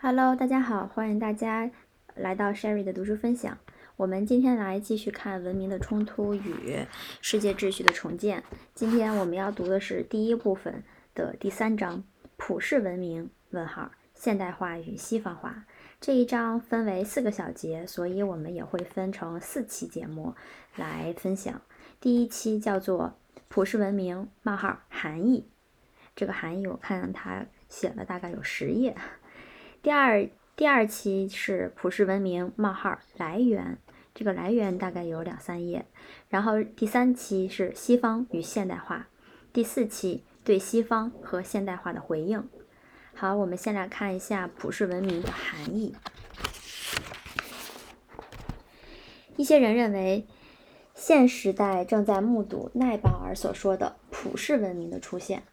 Hello，大家好，欢迎大家来到 Sherry 的读书分享。我们今天来继续看《文明的冲突与世界秩序的重建》。今天我们要读的是第一部分的第三章：普世文明（问号）现代化与西方化。这一章分为四个小节，所以我们也会分成四期节目来分享。第一期叫做“普世文明：冒号含义”，这个含义我看它写了大概有十页。第二第二期是普世文明冒号来源，这个来源大概有两三页。然后第三期是西方与现代化，第四期对西方和现代化的回应。好，我们先来看一下普世文明的含义。一些人认为，现时代正在目睹奈保尔所说的普世文明的出现。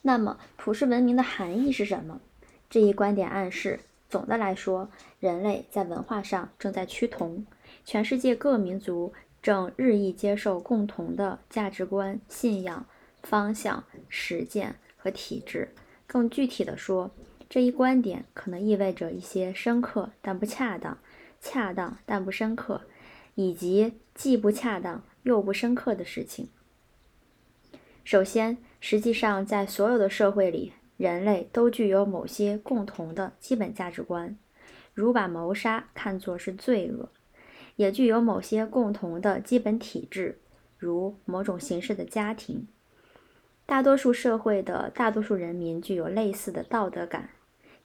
那么，普世文明的含义是什么？这一观点暗示，总的来说，人类在文化上正在趋同，全世界各民族正日益接受共同的价值观、信仰、方向、实践和体制。更具体的说，这一观点可能意味着一些深刻但不恰当、恰当但不深刻，以及既不恰当又不深刻的事情。首先，实际上在所有的社会里。人类都具有某些共同的基本价值观，如把谋杀看作是罪恶；也具有某些共同的基本体制，如某种形式的家庭。大多数社会的大多数人民具有类似的道德感，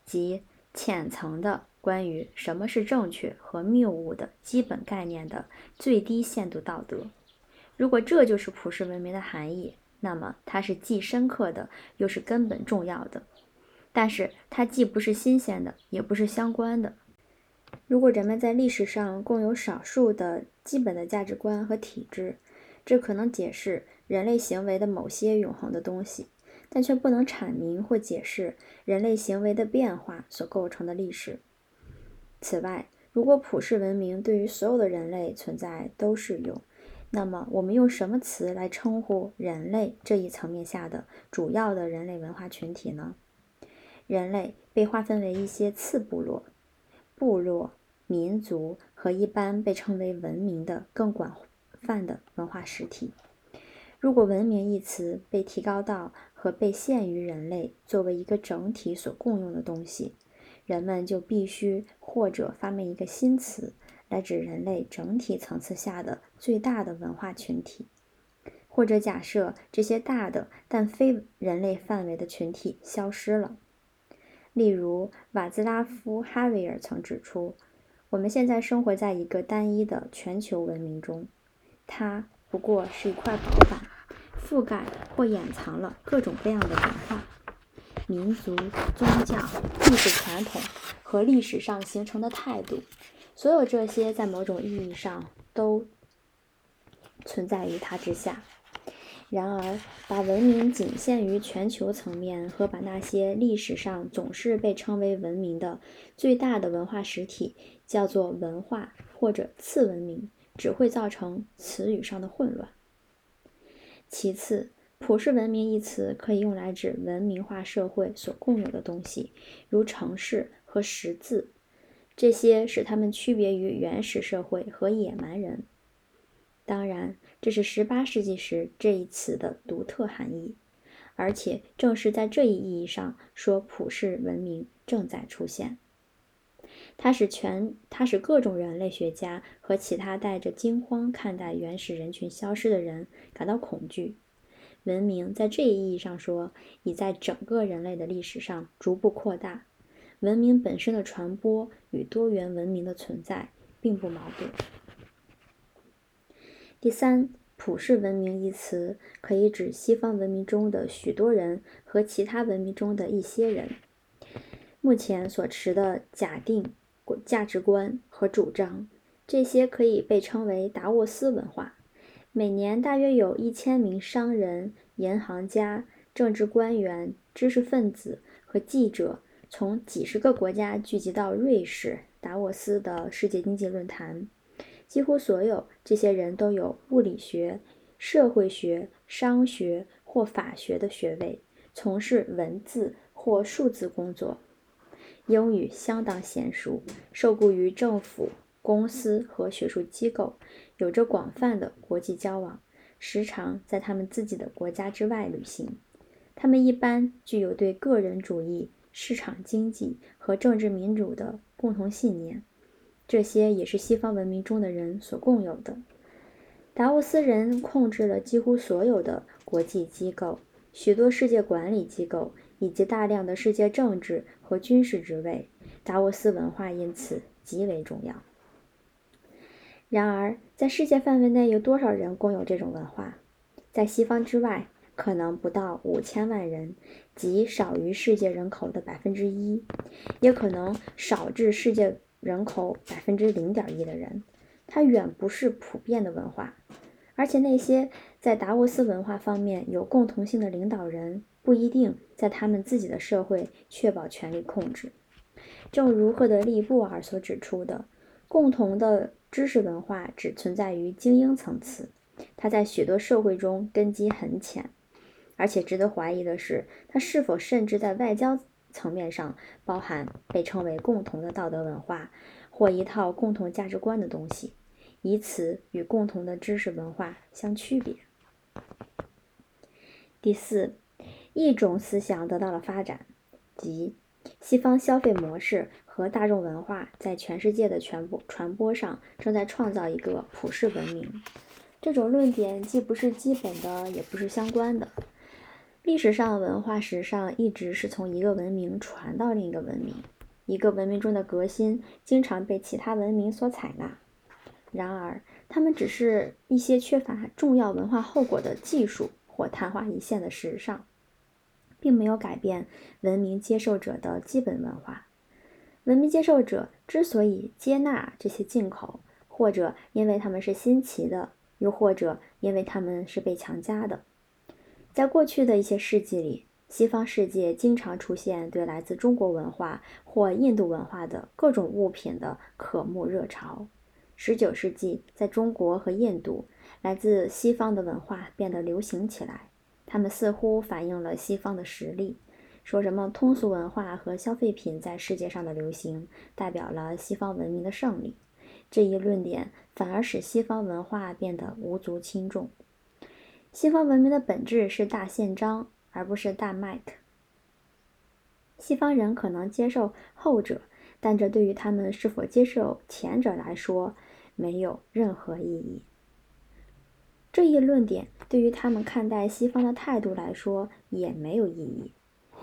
即浅层的关于什么是正确和谬误的基本概念的最低限度道德。如果这就是普世文明的含义。那么它是既深刻的，又是根本重要的，但是它既不是新鲜的，也不是相关的。如果人们在历史上共有少数的基本的价值观和体制，这可能解释人类行为的某些永恒的东西，但却不能阐明或解释人类行为的变化所构成的历史。此外，如果普世文明对于所有的人类存在都适用，那么，我们用什么词来称呼人类这一层面下的主要的人类文化群体呢？人类被划分为一些次部落、部落、民族和一般被称为文明的更广泛的文化实体。如果“文明”一词被提高到和被限于人类作为一个整体所共用的东西，人们就必须或者发明一个新词。来指人类整体层次下的最大的文化群体，或者假设这些大的但非人类范围的群体消失了。例如，瓦兹拉夫·哈维尔曾指出，我们现在生活在一个单一的全球文明中，它不过是一块薄板，覆盖或掩藏了各种各样的文化、民族、宗教、艺术传统和历史上形成的态度。所有这些在某种意义上都存在于它之下。然而，把文明仅限于全球层面，和把那些历史上总是被称为文明的最大的文化实体叫做文化或者次文明，只会造成词语上的混乱。其次，普世文明一词可以用来指文明化社会所共有的东西，如城市和识字。这些使他们区别于原始社会和野蛮人。当然，这是18世纪时这一词的独特含义，而且正是在这一意义上说，普世文明正在出现。它使全，它使各种人类学家和其他带着惊慌看待原始人群消失的人感到恐惧。文明在这一意义上说，已在整个人类的历史上逐步扩大。文明本身的传播与多元文明的存在并不矛盾。第三，普世文明一词可以指西方文明中的许多人和其他文明中的一些人目前所持的假定价值观和主张。这些可以被称为达沃斯文化。每年大约有一千名商人、银行家、政治官员、知识分子和记者。从几十个国家聚集到瑞士达沃斯的世界经济论坛，几乎所有这些人都有物理学、社会学、商学或法学的学位，从事文字或数字工作。英语相当娴熟，受雇于政府、公司和学术机构，有着广泛的国际交往，时常在他们自己的国家之外旅行。他们一般具有对个人主义、市场经济和政治民主的共同信念，这些也是西方文明中的人所共有的。达沃斯人控制了几乎所有的国际机构、许多世界管理机构以及大量的世界政治和军事职位。达沃斯文化因此极为重要。然而，在世界范围内有多少人共有这种文化？在西方之外，可能不到五千万人，即少于世界人口的百分之一，也可能少至世界人口百分之零点一的人。它远不是普遍的文化，而且那些在达沃斯文化方面有共同性的领导人不一定在他们自己的社会确保权力控制。正如赫德利·布尔所指出的，共同的知识文化只存在于精英层次，它在许多社会中根基很浅，而且值得怀疑的是，它是否甚至在外交层面上包含被称为共同的道德文化或一套共同价值观的东西。以此与共同的知识文化相区别。第四，一种思想得到了发展，即西方消费模式和大众文化在全世界的传播传播上正在创造一个普世文明。这种论点既不是基本的，也不是相关的。历史上文化史上一直是从一个文明传到另一个文明，一个文明中的革新经常被其他文明所采纳。然而，他们只是一些缺乏重要文化后果的技术或昙花一现的时尚，并没有改变文明接受者的基本文化。文明接受者之所以接纳这些进口，或者因为他们是新奇的，又或者因为他们是被强加的，在过去的一些世纪里，西方世界经常出现对来自中国文化或印度文化的各种物品的渴慕热潮。十九世纪，在中国和印度，来自西方的文化变得流行起来。他们似乎反映了西方的实力。说什么通俗文化和消费品在世界上的流行，代表了西方文明的胜利。这一论点反而使西方文化变得无足轻重。西方文明的本质是大宪章，而不是大麦克。西方人可能接受后者，但这对于他们是否接受前者来说，没有任何意义。这一论点对于他们看待西方的态度来说也没有意义。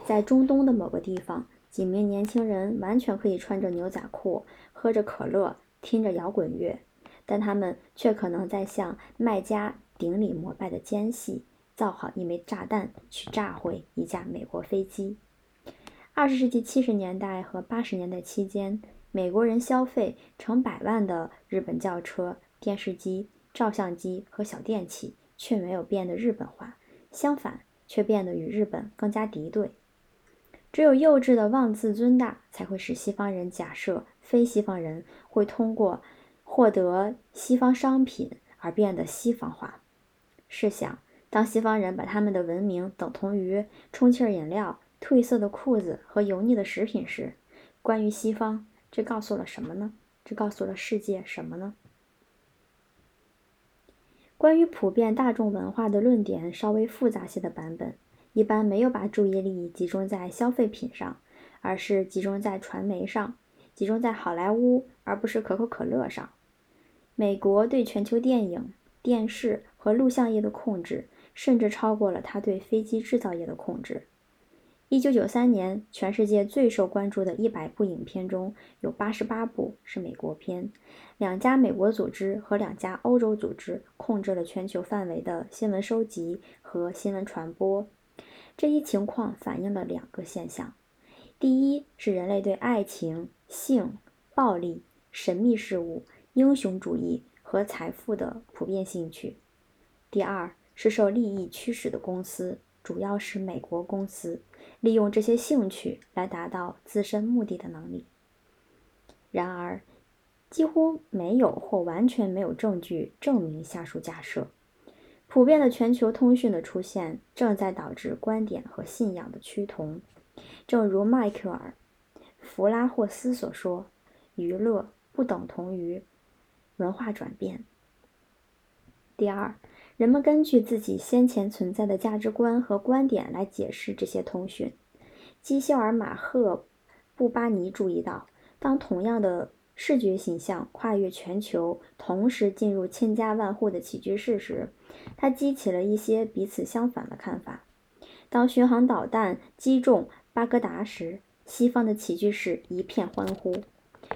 在中东的某个地方，几名年轻人完全可以穿着牛仔裤，喝着可乐，听着摇滚乐，但他们却可能在向卖家顶礼膜拜的间隙，造好一枚炸弹去炸毁一架美国飞机。二十世纪七十年代和八十年代期间。美国人消费成百万的日本轿车、电视机、照相机和小电器，却没有变得日本化，相反，却变得与日本更加敌对。只有幼稚的妄自尊大，才会使西方人假设非西方人会通过获得西方商品而变得西方化。试想，当西方人把他们的文明等同于充气饮料、褪色的裤子和油腻的食品时，关于西方。这告诉了什么呢？这告诉了世界什么呢？关于普遍大众文化的论点稍微复杂些的版本，一般没有把注意力集中在消费品上，而是集中在传媒上，集中在好莱坞，而不是可口可乐上。美国对全球电影、电视和录像业的控制，甚至超过了他对飞机制造业的控制。一九九三年，全世界最受关注的一百部影片中有八十八部是美国片。两家美国组织和两家欧洲组织控制了全球范围的新闻收集和新闻传播。这一情况反映了两个现象：第一是人类对爱情、性、暴力、神秘事物、英雄主义和财富的普遍兴趣；第二是受利益驱使的公司。主要是美国公司利用这些兴趣来达到自身目的的能力。然而，几乎没有或完全没有证据证明下述假设。普遍的全球通讯的出现正在导致观点和信仰的趋同，正如迈克尔·弗拉霍斯所说，娱乐不等同于文化转变。第二，人们根据自己先前存在的价值观和观点来解释这些通讯。基肖尔马赫布巴尼注意到，当同样的视觉形象跨越全球，同时进入千家万户的起居室时，它激起了一些彼此相反的看法。当巡航导弹击中巴格达时，西方的起居室一片欢呼。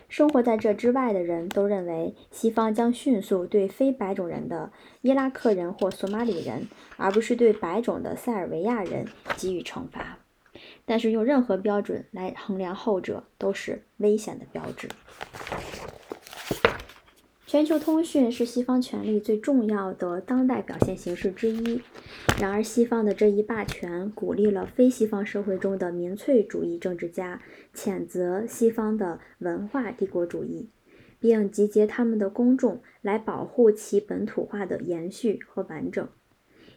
生活在这之外的人都认为，西方将迅速对非白种人的伊拉克人或索马里人，而不是对白种的塞尔维亚人给予惩罚。但是，用任何标准来衡量后者，都是危险的标志。全球通讯是西方权力最重要的当代表现形式之一。然而，西方的这一霸权鼓励了非西方社会中的民粹主义政治家谴责西方的文化帝国主义，并集结他们的公众来保护其本土化的延续和完整。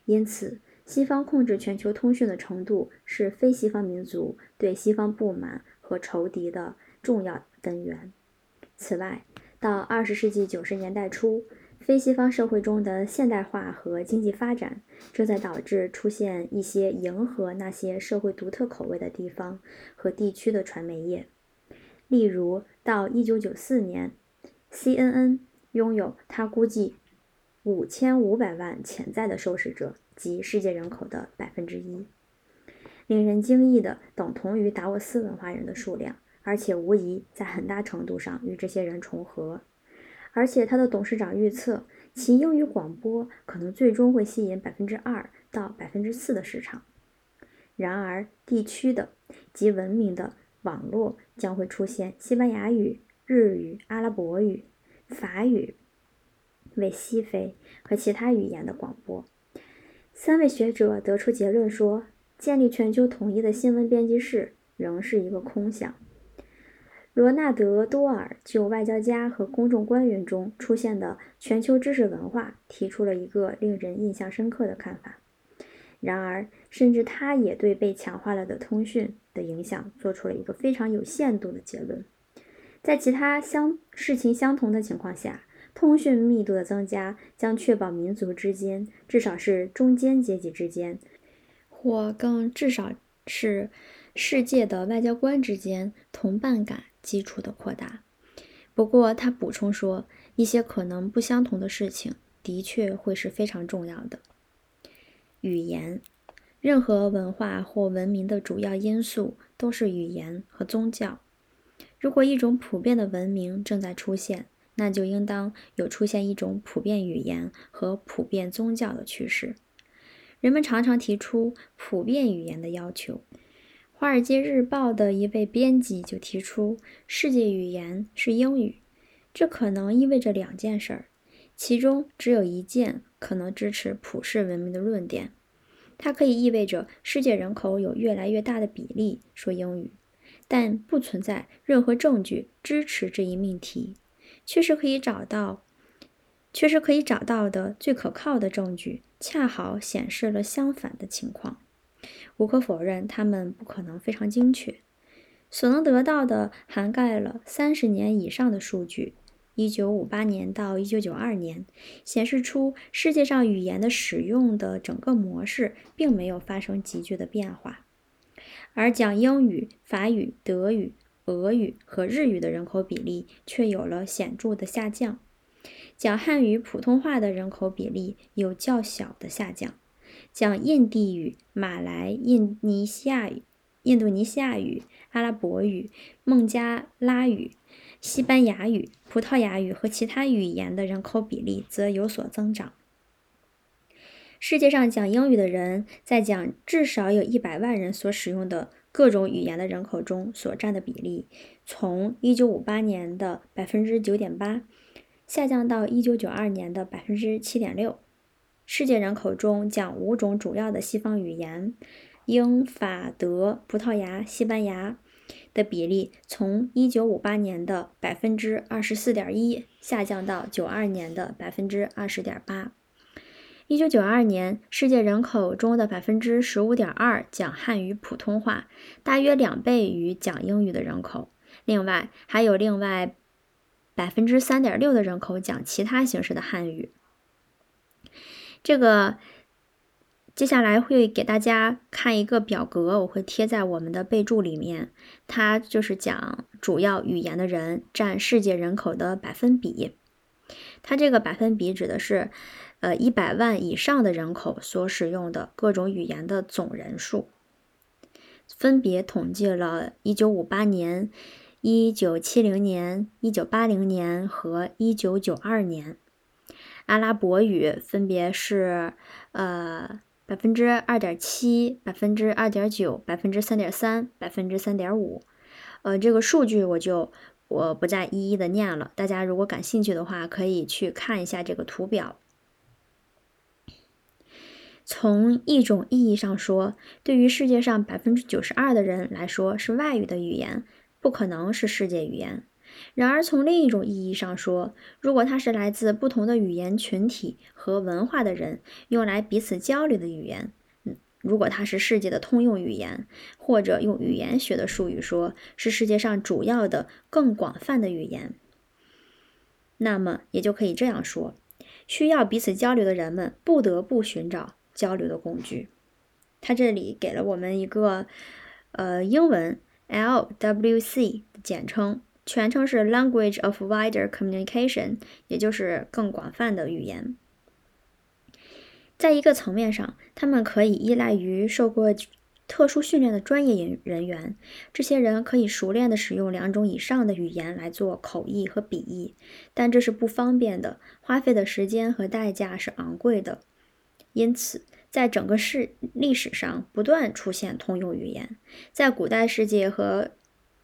因此，西方控制全球通讯的程度是非西方民族对西方不满和仇敌的重要根源。此外，到二十世纪九十年代初，非西方社会中的现代化和经济发展正在导致出现一些迎合那些社会独特口味的地方和地区的传媒业。例如，到一九九四年，CNN 拥有他估计五千五百万潜在的受试者及世界人口的百分之一，令人惊异的等同于达沃斯文化人的数量。而且无疑在很大程度上与这些人重合，而且他的董事长预测其英语广播可能最终会吸引百分之二到百分之四的市场。然而，地区的及文明的网络将会出现西班牙语、日语、阿拉伯语、法语为西非和其他语言的广播。三位学者得出结论说，建立全球统一的新闻编辑室仍是一个空想。罗纳德·多尔就外交家和公众官员中出现的全球知识文化提出了一个令人印象深刻的看法。然而，甚至他也对被强化了的通讯的影响做出了一个非常有限度的结论。在其他相事情相同的情况下，通讯密度的增加将确保民族之间，至少是中间阶级之间，或更至少是世界的外交官之间同伴感。基础的扩大。不过，他补充说，一些可能不相同的事情的确会是非常重要的。语言，任何文化或文明的主要因素都是语言和宗教。如果一种普遍的文明正在出现，那就应当有出现一种普遍语言和普遍宗教的趋势。人们常常提出普遍语言的要求。《华尔街日报》的一位编辑就提出，世界语言是英语。这可能意味着两件事儿，其中只有一件可能支持普世文明的论点。它可以意味着世界人口有越来越大的比例说英语，但不存在任何证据支持这一命题。确实可以找到，确实可以找到的最可靠的证据，恰好显示了相反的情况。无可否认，他们不可能非常精确。所能得到的涵盖了三十年以上的数据，一九五八年到一九九二年，显示出世界上语言的使用的整个模式并没有发生急剧的变化，而讲英语、法语、德语、俄语和日语的人口比例却有了显著的下降，讲汉语普通话的人口比例有较小的下降。讲印地语、马来、印尼西亚语、印度尼西亚语、阿拉伯语、孟加拉语、西班牙语、葡萄牙语和其他语言的人口比例则有所增长。世界上讲英语的人在讲至少有一百万人所使用的各种语言的人口中所占的比例，从1958年的百分之九点八下降到1992年的百分之七点六。世界人口中讲五种主要的西方语言——英、法、德、葡萄牙、西班牙的比例，从1958年的百分之二十四点一下降到92年的百分之二十点八。1992年，世界人口中的百分之十五点二讲汉语普通话，大约两倍于讲英语的人口。另外还有另外百分之三点六的人口讲其他形式的汉语。这个接下来会给大家看一个表格，我会贴在我们的备注里面。它就是讲主要语言的人占世界人口的百分比。它这个百分比指的是，呃，一百万以上的人口所使用的各种语言的总人数。分别统计了1958年、1970年、1980年和1992年。阿拉伯语分别是呃百分之二点七、百分之二点九、百分之三点三、百分之三点五。呃，这个数据我就我不再一一的念了，大家如果感兴趣的话，可以去看一下这个图表。从一种意义上说，对于世界上百分之九十二的人来说，是外语的语言不可能是世界语言。然而，从另一种意义上说，如果它是来自不同的语言群体和文化的人用来彼此交流的语言，嗯，如果它是世界的通用语言，或者用语言学的术语说，是世界上主要的、更广泛的语言，那么也就可以这样说：需要彼此交流的人们不得不寻找。交流的工具，它这里给了我们一个呃英文 LWC 的简称，全称是 Language of Wider Communication，也就是更广泛的语言。在一个层面上，他们可以依赖于受过特殊训练的专业人人员，这些人可以熟练的使用两种以上的语言来做口译和笔译，但这是不方便的，花费的时间和代价是昂贵的。因此，在整个世历史上不断出现通用语言。在古代世界和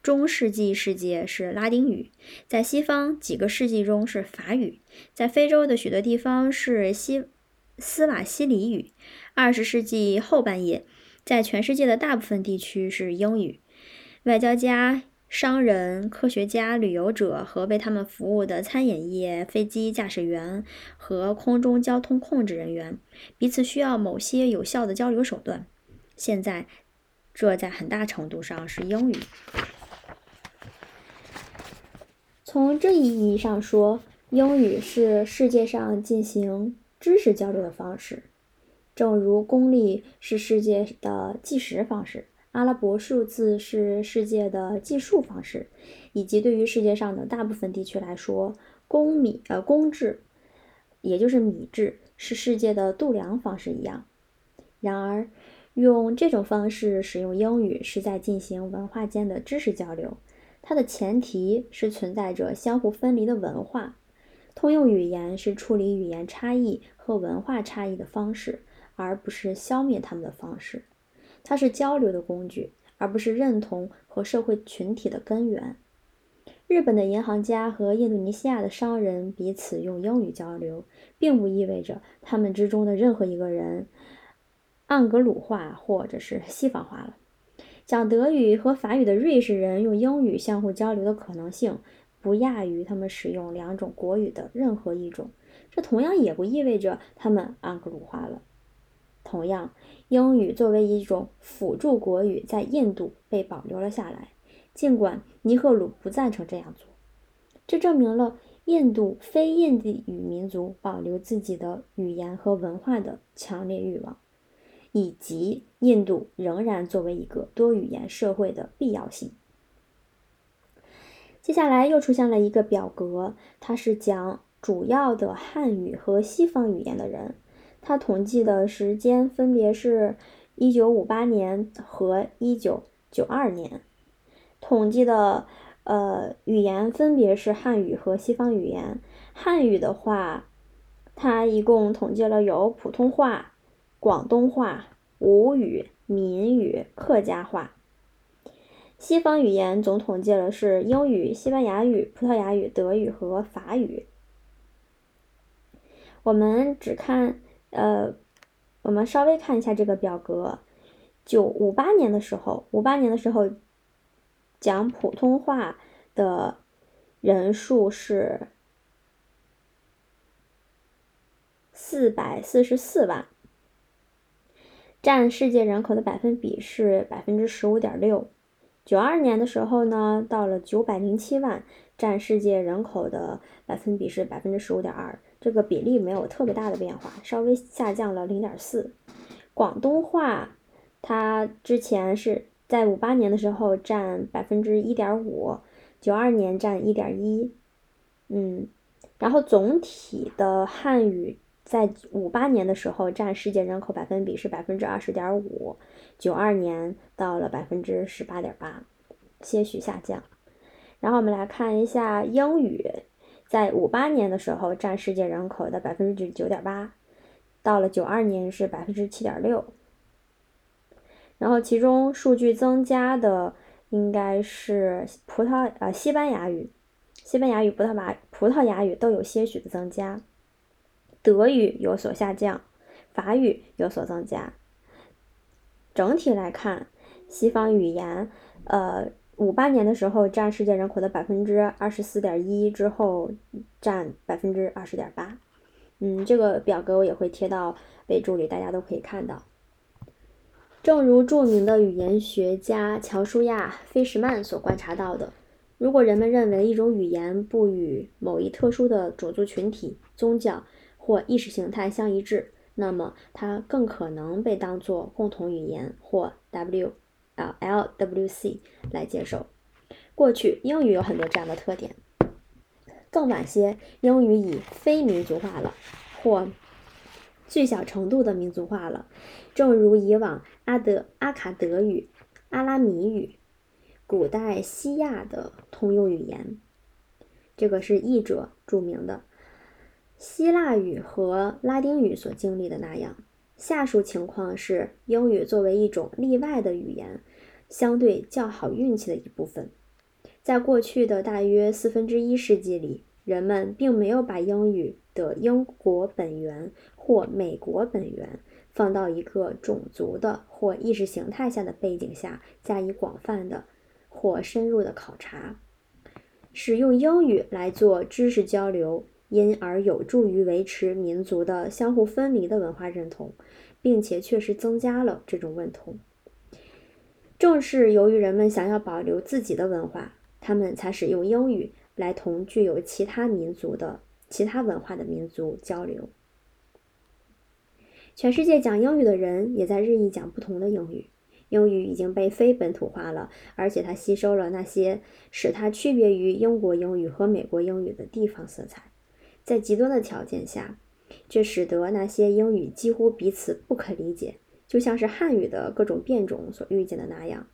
中世纪世界是拉丁语，在西方几个世纪中是法语，在非洲的许多地方是西斯瓦西里语。二十世纪后半叶，在全世界的大部分地区是英语。外交家。商人、科学家、旅游者和为他们服务的餐饮业、飞机驾驶员和空中交通控制人员彼此需要某些有效的交流手段。现在，这在很大程度上是英语。从这一意义上说，英语是世界上进行知识交流的方式，正如公历是世界的计时方式。阿拉伯数字是世界的计数方式，以及对于世界上的大部分地区来说，公米呃公制，也就是米制，是世界的度量方式一样。然而，用这种方式使用英语是在进行文化间的知识交流，它的前提是存在着相互分离的文化。通用语言是处理语言差异和文化差异的方式，而不是消灭它们的方式。它是交流的工具，而不是认同和社会群体的根源。日本的银行家和印度尼西亚的商人彼此用英语交流，并不意味着他们之中的任何一个人盎格鲁化或者是西方化了。讲德语和法语的瑞士人用英语相互交流的可能性，不亚于他们使用两种国语的任何一种。这同样也不意味着他们盎格鲁化了。同样。英语作为一种辅助国语，在印度被保留了下来，尽管尼赫鲁不赞成这样做。这证明了印度非印地语民族保留自己的语言和文化的强烈欲望，以及印度仍然作为一个多语言社会的必要性。接下来又出现了一个表格，它是讲主要的汉语和西方语言的人。它统计的时间分别是1958年和1992年，统计的呃语言分别是汉语和西方语言。汉语的话，它一共统计了有普通话、广东话、吴语、闽语、客家话。西方语言总统计了是英语、西班牙语、葡萄牙语、德语和法语。我们只看。呃，我们稍微看一下这个表格。九五八年的时候，五八年的时候讲普通话的人数是四百四十四万，占世界人口的百分比是百分之十五点六。九二年的时候呢，到了九百零七万，占世界人口的百分比是百分之十五点二，这个比例没有特别大的变化，稍微下降了零点四。广东话，它之前是在五八年的时候占百分之一点五，九二年占一点一，嗯，然后总体的汉语。在五八年的时候，占世界人口百分比是百分之二十点五，九二年到了百分之十八点八，些许下降。然后我们来看一下英语，在五八年的时候占世界人口的百分之九九点八，到了九二年是百分之七点六。然后其中数据增加的应该是葡萄呃西班牙语，西班牙语、葡萄牙葡萄牙语都有些许的增加。德语有所下降，法语有所增加。整体来看，西方语言，呃，五八年的时候占世界人口的百分之二十四点一，之后占百分之二十点八。嗯，这个表格我也会贴到备注里，大家都可以看到。正如著名的语言学家乔舒亚·菲什曼所观察到的，如果人们认为一种语言不与某一特殊的种族群体、宗教，或意识形态相一致，那么它更可能被当作共同语言或 W 啊 LWC 来接受。过去英语有很多这样的特点，更晚些英语已非民族化了，或最小程度的民族化了，正如以往阿德阿卡德语、阿拉米语、古代西亚的通用语言。这个是译者著名的。希腊语和拉丁语所经历的那样，下述情况是英语作为一种例外的语言，相对较好运气的一部分。在过去的大约四分之一世纪里，人们并没有把英语的英国本源或美国本源放到一个种族的或意识形态下的背景下加以广泛的或深入的考察。使用英语来做知识交流。因而有助于维持民族的相互分离的文化认同，并且确实增加了这种认同。正是由于人们想要保留自己的文化，他们才使用英语来同具有其他民族的其他文化的民族交流。全世界讲英语的人也在日益讲不同的英语。英语已经被非本土化了，而且它吸收了那些使它区别于英国英语和美国英语的地方色彩。在极端的条件下，这使得那些英语几乎彼此不可理解，就像是汉语的各种变种所遇见的那样。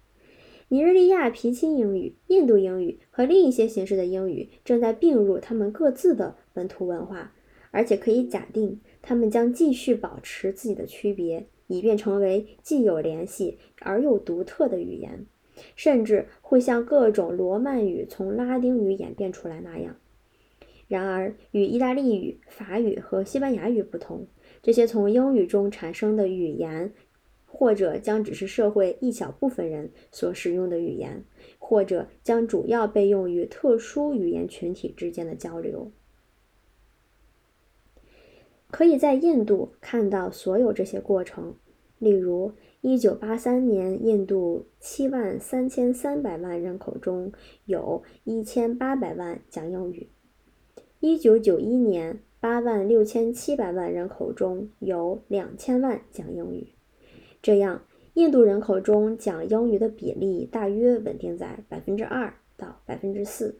尼日利亚皮钦英语、印度英语和另一些形式的英语正在并入他们各自的本土文化，而且可以假定他们将继续保持自己的区别，以便成为既有联系而又独特的语言，甚至会像各种罗曼语从拉丁语演变出来那样。然而，与意大利语、法语和西班牙语不同，这些从英语中产生的语言，或者将只是社会一小部分人所使用的语言，或者将主要被用于特殊语言群体之间的交流。可以在印度看到所有这些过程，例如，1983年，印度7万3300万人口中有1800万讲英语。一九九一年，八万六千七百万人口中有两千万讲英语，这样印度人口中讲英语的比例大约稳定在百分之二到百分之四。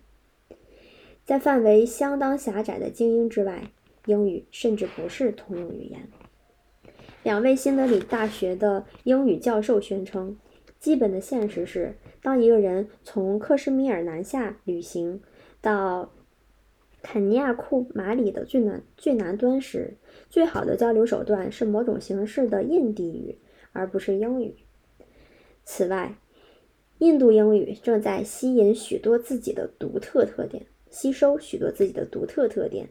在范围相当狭窄的精英之外，英语甚至不是通用语言。两位新德里大学的英语教授宣称，基本的现实是，当一个人从克什米尔南下旅行到。肯尼亚库马里的最南最南端时，最好的交流手段是某种形式的印地语，而不是英语。此外，印度英语正在吸引许多自己的独特特点，吸收许多自己的独特特点。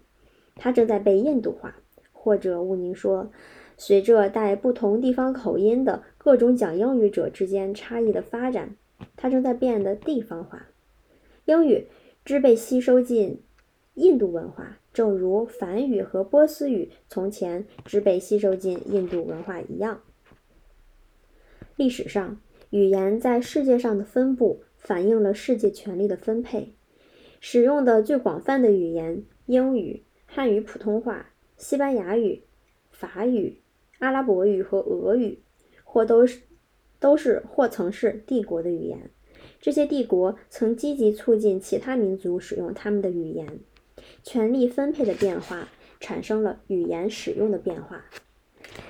它正在被印度化，或者毋宁说，随着带不同地方口音的各种讲英语者之间差异的发展，它正在变得地方化。英语只被吸收进。印度文化，正如梵语和波斯语从前只被吸收进印度文化一样。历史上，语言在世界上的分布反映了世界权力的分配。使用的最广泛的语言，英语、汉语普通话、西班牙语、法语、阿拉伯语和俄语，或都是都是或曾是帝国的语言。这些帝国曾积极促进其他民族使用他们的语言。权力分配的变化产生了语言使用的变化。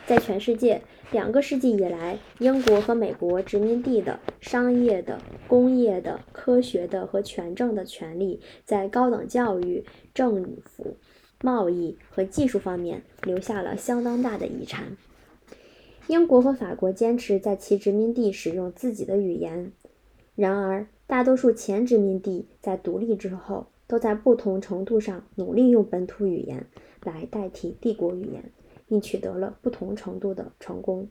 在全世界，两个世纪以来，英国和美国殖民地的商业的、工业的、科学的和权政的权利，在高等教育、政府、贸易和技术方面留下了相当大的遗产。英国和法国坚持在其殖民地使用自己的语言，然而，大多数前殖民地在独立之后，都在不同程度上努力用本土语言来代替帝国语言。并取得了不同程度的成功。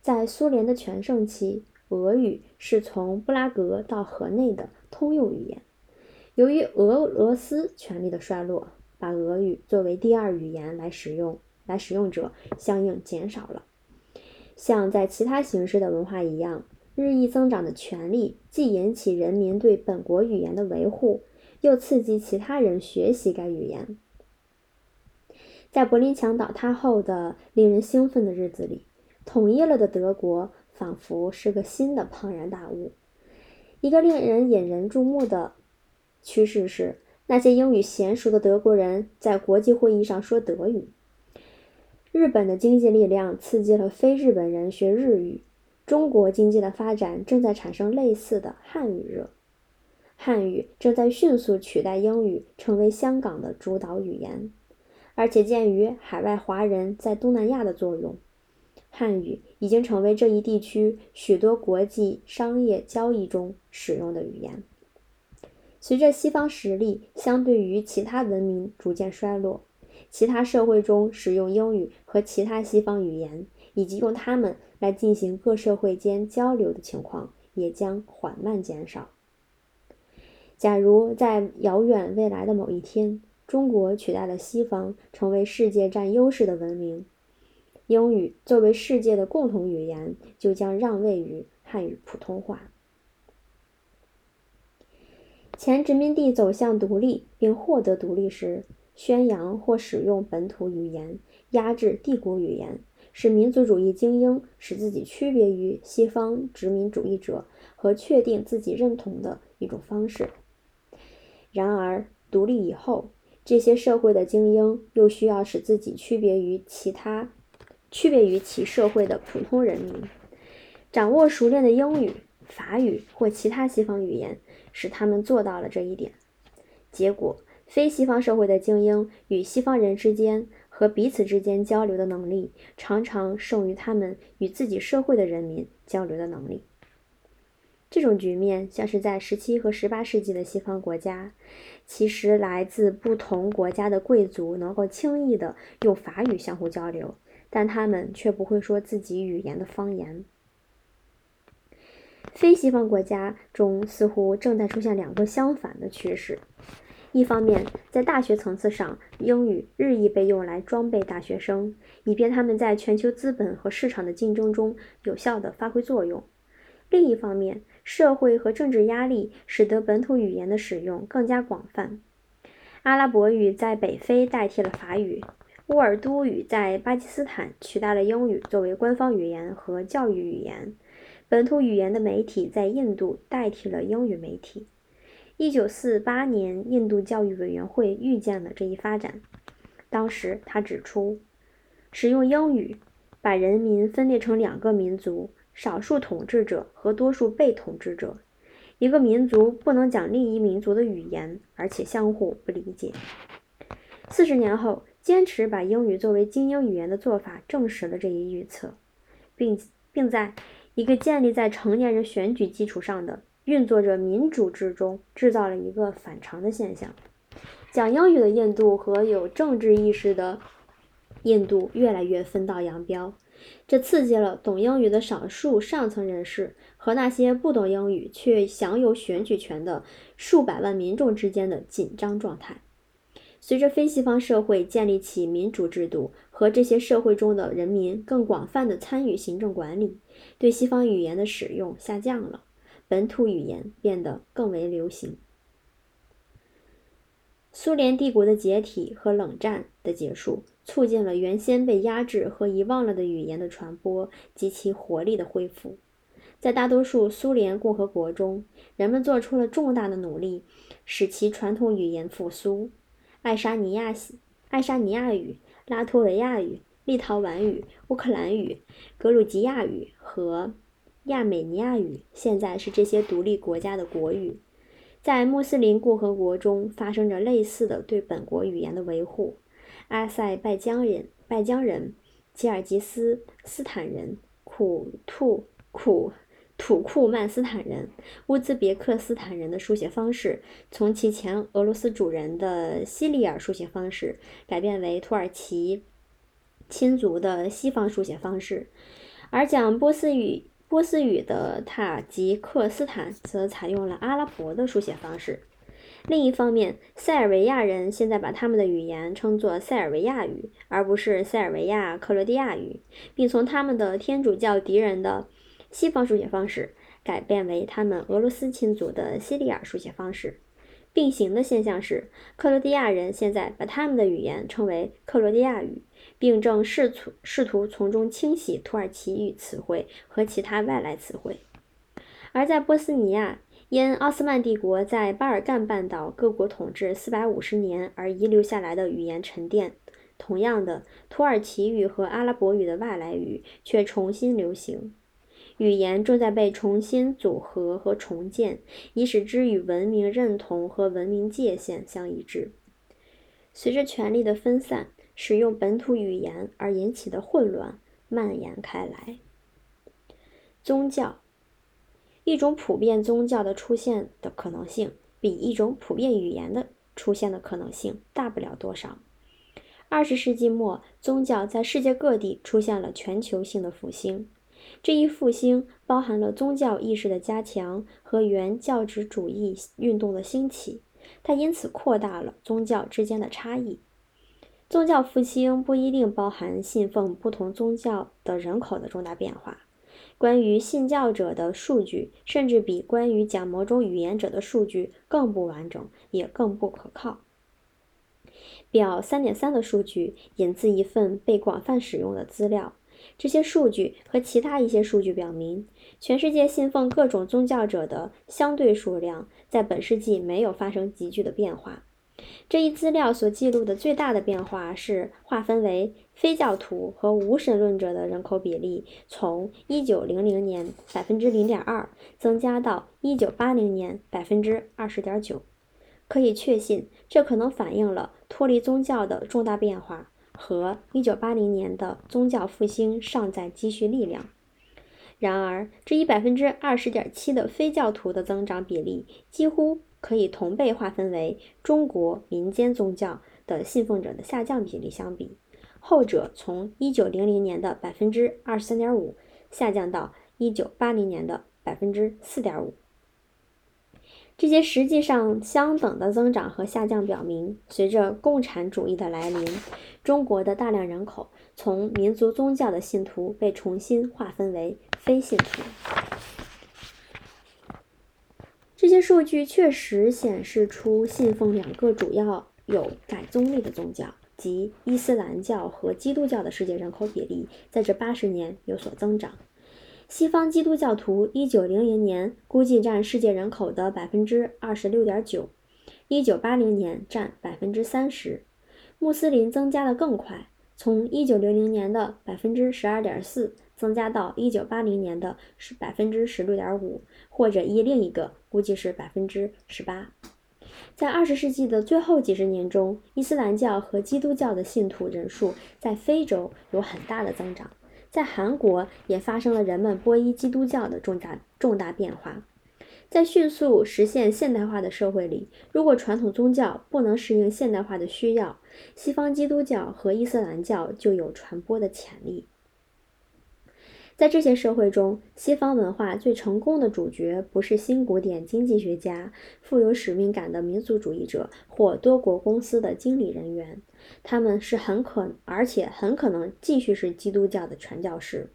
在苏联的全盛期，俄语是从布拉格到河内的通用语言。由于俄罗斯权力的衰落，把俄语作为第二语言来使用，来使用者相应减少了。像在其他形式的文化一样，日益增长的权力既引起人民对本国语言的维护，又刺激其他人学习该语言。在柏林墙倒塌后的令人兴奋的日子里，统一了的德国仿佛是个新的庞然大物。一个令人引人注目的趋势是，那些英语娴熟的德国人在国际会议上说德语。日本的经济力量刺激了非日本人学日语。中国经济的发展正在产生类似的汉语热。汉语正在迅速取代英语，成为香港的主导语言。而且，鉴于海外华人在东南亚的作用，汉语已经成为这一地区许多国际商业交易中使用的语言。随着西方实力相对于其他文明逐渐衰落，其他社会中使用英语和其他西方语言，以及用它们来进行各社会间交流的情况也将缓慢减少。假如在遥远未来的某一天，中国取代了西方，成为世界占优势的文明。英语作为世界的共同语言，就将让位于汉语普通话。前殖民地走向独立并获得独立时，宣扬或使用本土语言，压制帝国语言，是民族主义精英使自己区别于西方殖民主义者和确定自己认同的一种方式。然而，独立以后，这些社会的精英又需要使自己区别于其他、区别于其社会的普通人民。掌握熟练的英语、法语或其他西方语言，使他们做到了这一点。结果，非西方社会的精英与西方人之间和彼此之间交流的能力，常常胜于他们与自己社会的人民交流的能力。这种局面像是在十七和十八世纪的西方国家，其实来自不同国家的贵族能够轻易的用法语相互交流，但他们却不会说自己语言的方言。非西方国家中似乎正在出现两个相反的趋势：一方面，在大学层次上，英语日益被用来装备大学生，以便他们在全球资本和市场的竞争中有效地发挥作用；另一方面，社会和政治压力使得本土语言的使用更加广泛。阿拉伯语在北非代替了法语，乌尔都语在巴基斯坦取代了英语作为官方语言和教育语言。本土语言的媒体在印度代替了英语媒体。1948年，印度教育委员会预见了这一发展。当时，他指出，使用英语把人民分裂成两个民族。少数统治者和多数被统治者，一个民族不能讲另一民族的语言，而且相互不理解。四十年后，坚持把英语作为精英语言的做法证实了这一预测，并并在一个建立在成年人选举基础上的运作着民主制中制造了一个反常的现象：讲英语的印度和有政治意识的印度越来越分道扬镳。这刺激了懂英语的少数上层人士和那些不懂英语却享有选举权的数百万民众之间的紧张状态。随着非西方社会建立起民主制度和这些社会中的人民更广泛的参与行政管理，对西方语言的使用下降了。本土语言变得更为流行。苏联帝国的解体和冷战的结束，促进了原先被压制和遗忘了的语言的传播及其活力的恢复。在大多数苏联共和国中，人们做出了重大的努力，使其传统语言复苏。爱沙尼亚爱沙尼亚语、拉脱维亚语、立陶宛语、乌克兰语、格鲁吉亚语和亚美尼亚语现在是这些独立国家的国语。在穆斯林共和国中发生着类似的对本国语言的维护。阿塞拜疆人、拜疆人、吉尔吉斯斯坦人、苦吐苦土库曼斯坦人、乌兹别克斯坦人的书写方式，从其前俄罗斯主人的西里尔书写方式改变为土耳其亲族的西方书写方式，而讲波斯语。波斯语的塔吉克斯坦则采用了阿拉伯的书写方式。另一方面，塞尔维亚人现在把他们的语言称作塞尔维亚语，而不是塞尔维亚克罗地亚语，并从他们的天主教敌人的西方书写方式改变为他们俄罗斯亲族的西里尔书写方式。并行的现象是，克罗地亚人现在把他们的语言称为克罗地亚语。并正试图试图从中清洗土耳其语词汇和其他外来词汇，而在波斯尼亚，因奥斯曼帝国在巴尔干半岛各国统治四百五十年而遗留下来的语言沉淀，同样的，土耳其语和阿拉伯语的外来语却重新流行，语言正在被重新组合和重建，以使之与文明认同和文明界限相一致。随着权力的分散。使用本土语言而引起的混乱蔓延开来。宗教，一种普遍宗教的出现的可能性，比一种普遍语言的出现的可能性大不了多少。二十世纪末，宗教在世界各地出现了全球性的复兴。这一复兴包含了宗教意识的加强和原教旨主义运动的兴起，它因此扩大了宗教之间的差异。宗教复兴不一定包含信奉不同宗教的人口的重大变化。关于信教者的数据，甚至比关于讲某种语言者的数据更不完整，也更不可靠。表三点三的数据引自一份被广泛使用的资料。这些数据和其他一些数据表明，全世界信奉各种宗教者的相对数量在本世纪没有发生急剧的变化。这一资料所记录的最大的变化是划分为非教徒和无神论者的人口比例从1900年百分之零点二增加到1980年百分之二十点九。可以确信，这可能反映了脱离宗教的重大变化和1980年的宗教复兴尚在积蓄力量。然而，这一百分之二十点七的非教徒的增长比例几乎。可以同被划分为中国民间宗教的信奉者的下降比例相比，后者从一九零零年的百分之二十三点五下降到一九八零年的百分之四点五。这些实际上相等的增长和下降表明，随着共产主义的来临，中国的大量人口从民族宗教的信徒被重新划分为非信徒。这些数据确实显示出信奉两个主要有改宗力的宗教，即伊斯兰教和基督教的世界人口比例在这八十年有所增长。西方基督教徒一九零零年估计占世界人口的百分之二十六点九，一九八零年占百分之三十。穆斯林增加的更快，从一九零零年的百分之十二点四。增加到一九八零年的是百分之十六点五，或者以另一个估计是百分之十八。在二十世纪的最后几十年中，伊斯兰教和基督教的信徒人数在非洲有很大的增长，在韩国也发生了人们皈依基督教的重大重大变化。在迅速实现现代化的社会里，如果传统宗教不能适应现代化的需要，西方基督教和伊斯兰教就有传播的潜力。在这些社会中，西方文化最成功的主角不是新古典经济学家、富有使命感的民族主义者或多国公司的经理人员，他们是很可而且很可能继续是基督教的传教士。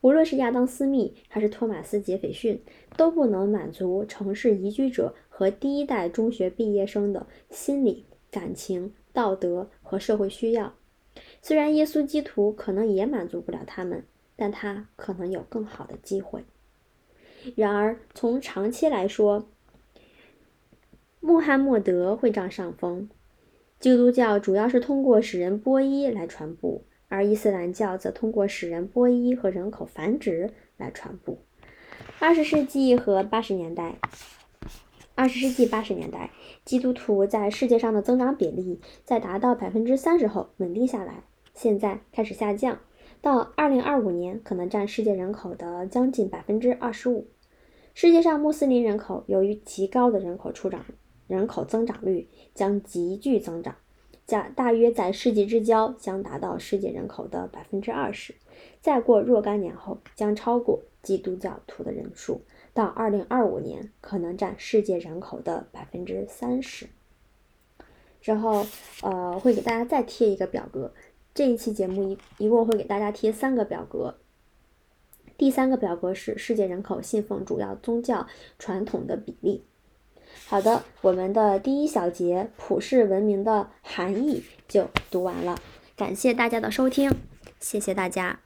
无论是亚当·斯密还是托马斯·杰斐逊，都不能满足城市移居者和第一代中学毕业生的心理、感情、道德和社会需要。虽然耶稣基督可能也满足不了他们，但他可能有更好的机会。然而，从长期来说，穆罕默德会占上风。基督教主要是通过使人播衣来传播，而伊斯兰教则通过使人播衣和人口繁殖来传播。二十世纪和八十年代，二十世纪八十年代，基督徒在世界上的增长比例在达到百分之三十后稳定下来，现在开始下降，到二零二五年可能占世界人口的将近百分之二十五。世界上穆斯林人口由于极高的人口出长人口增长率将急剧增长，加大约在世纪之交将达到世界人口的百分之二十，再过若干年后将超过基督教徒的人数，到二零二五年可能占世界人口的百分之三十。之后，呃，会给大家再贴一个表格，这一期节目一一共会给大家贴三个表格。第三个表格是世界人口信奉主要宗教传统的比例。好的，我们的第一小节普世文明的含义就读完了，感谢大家的收听，谢谢大家。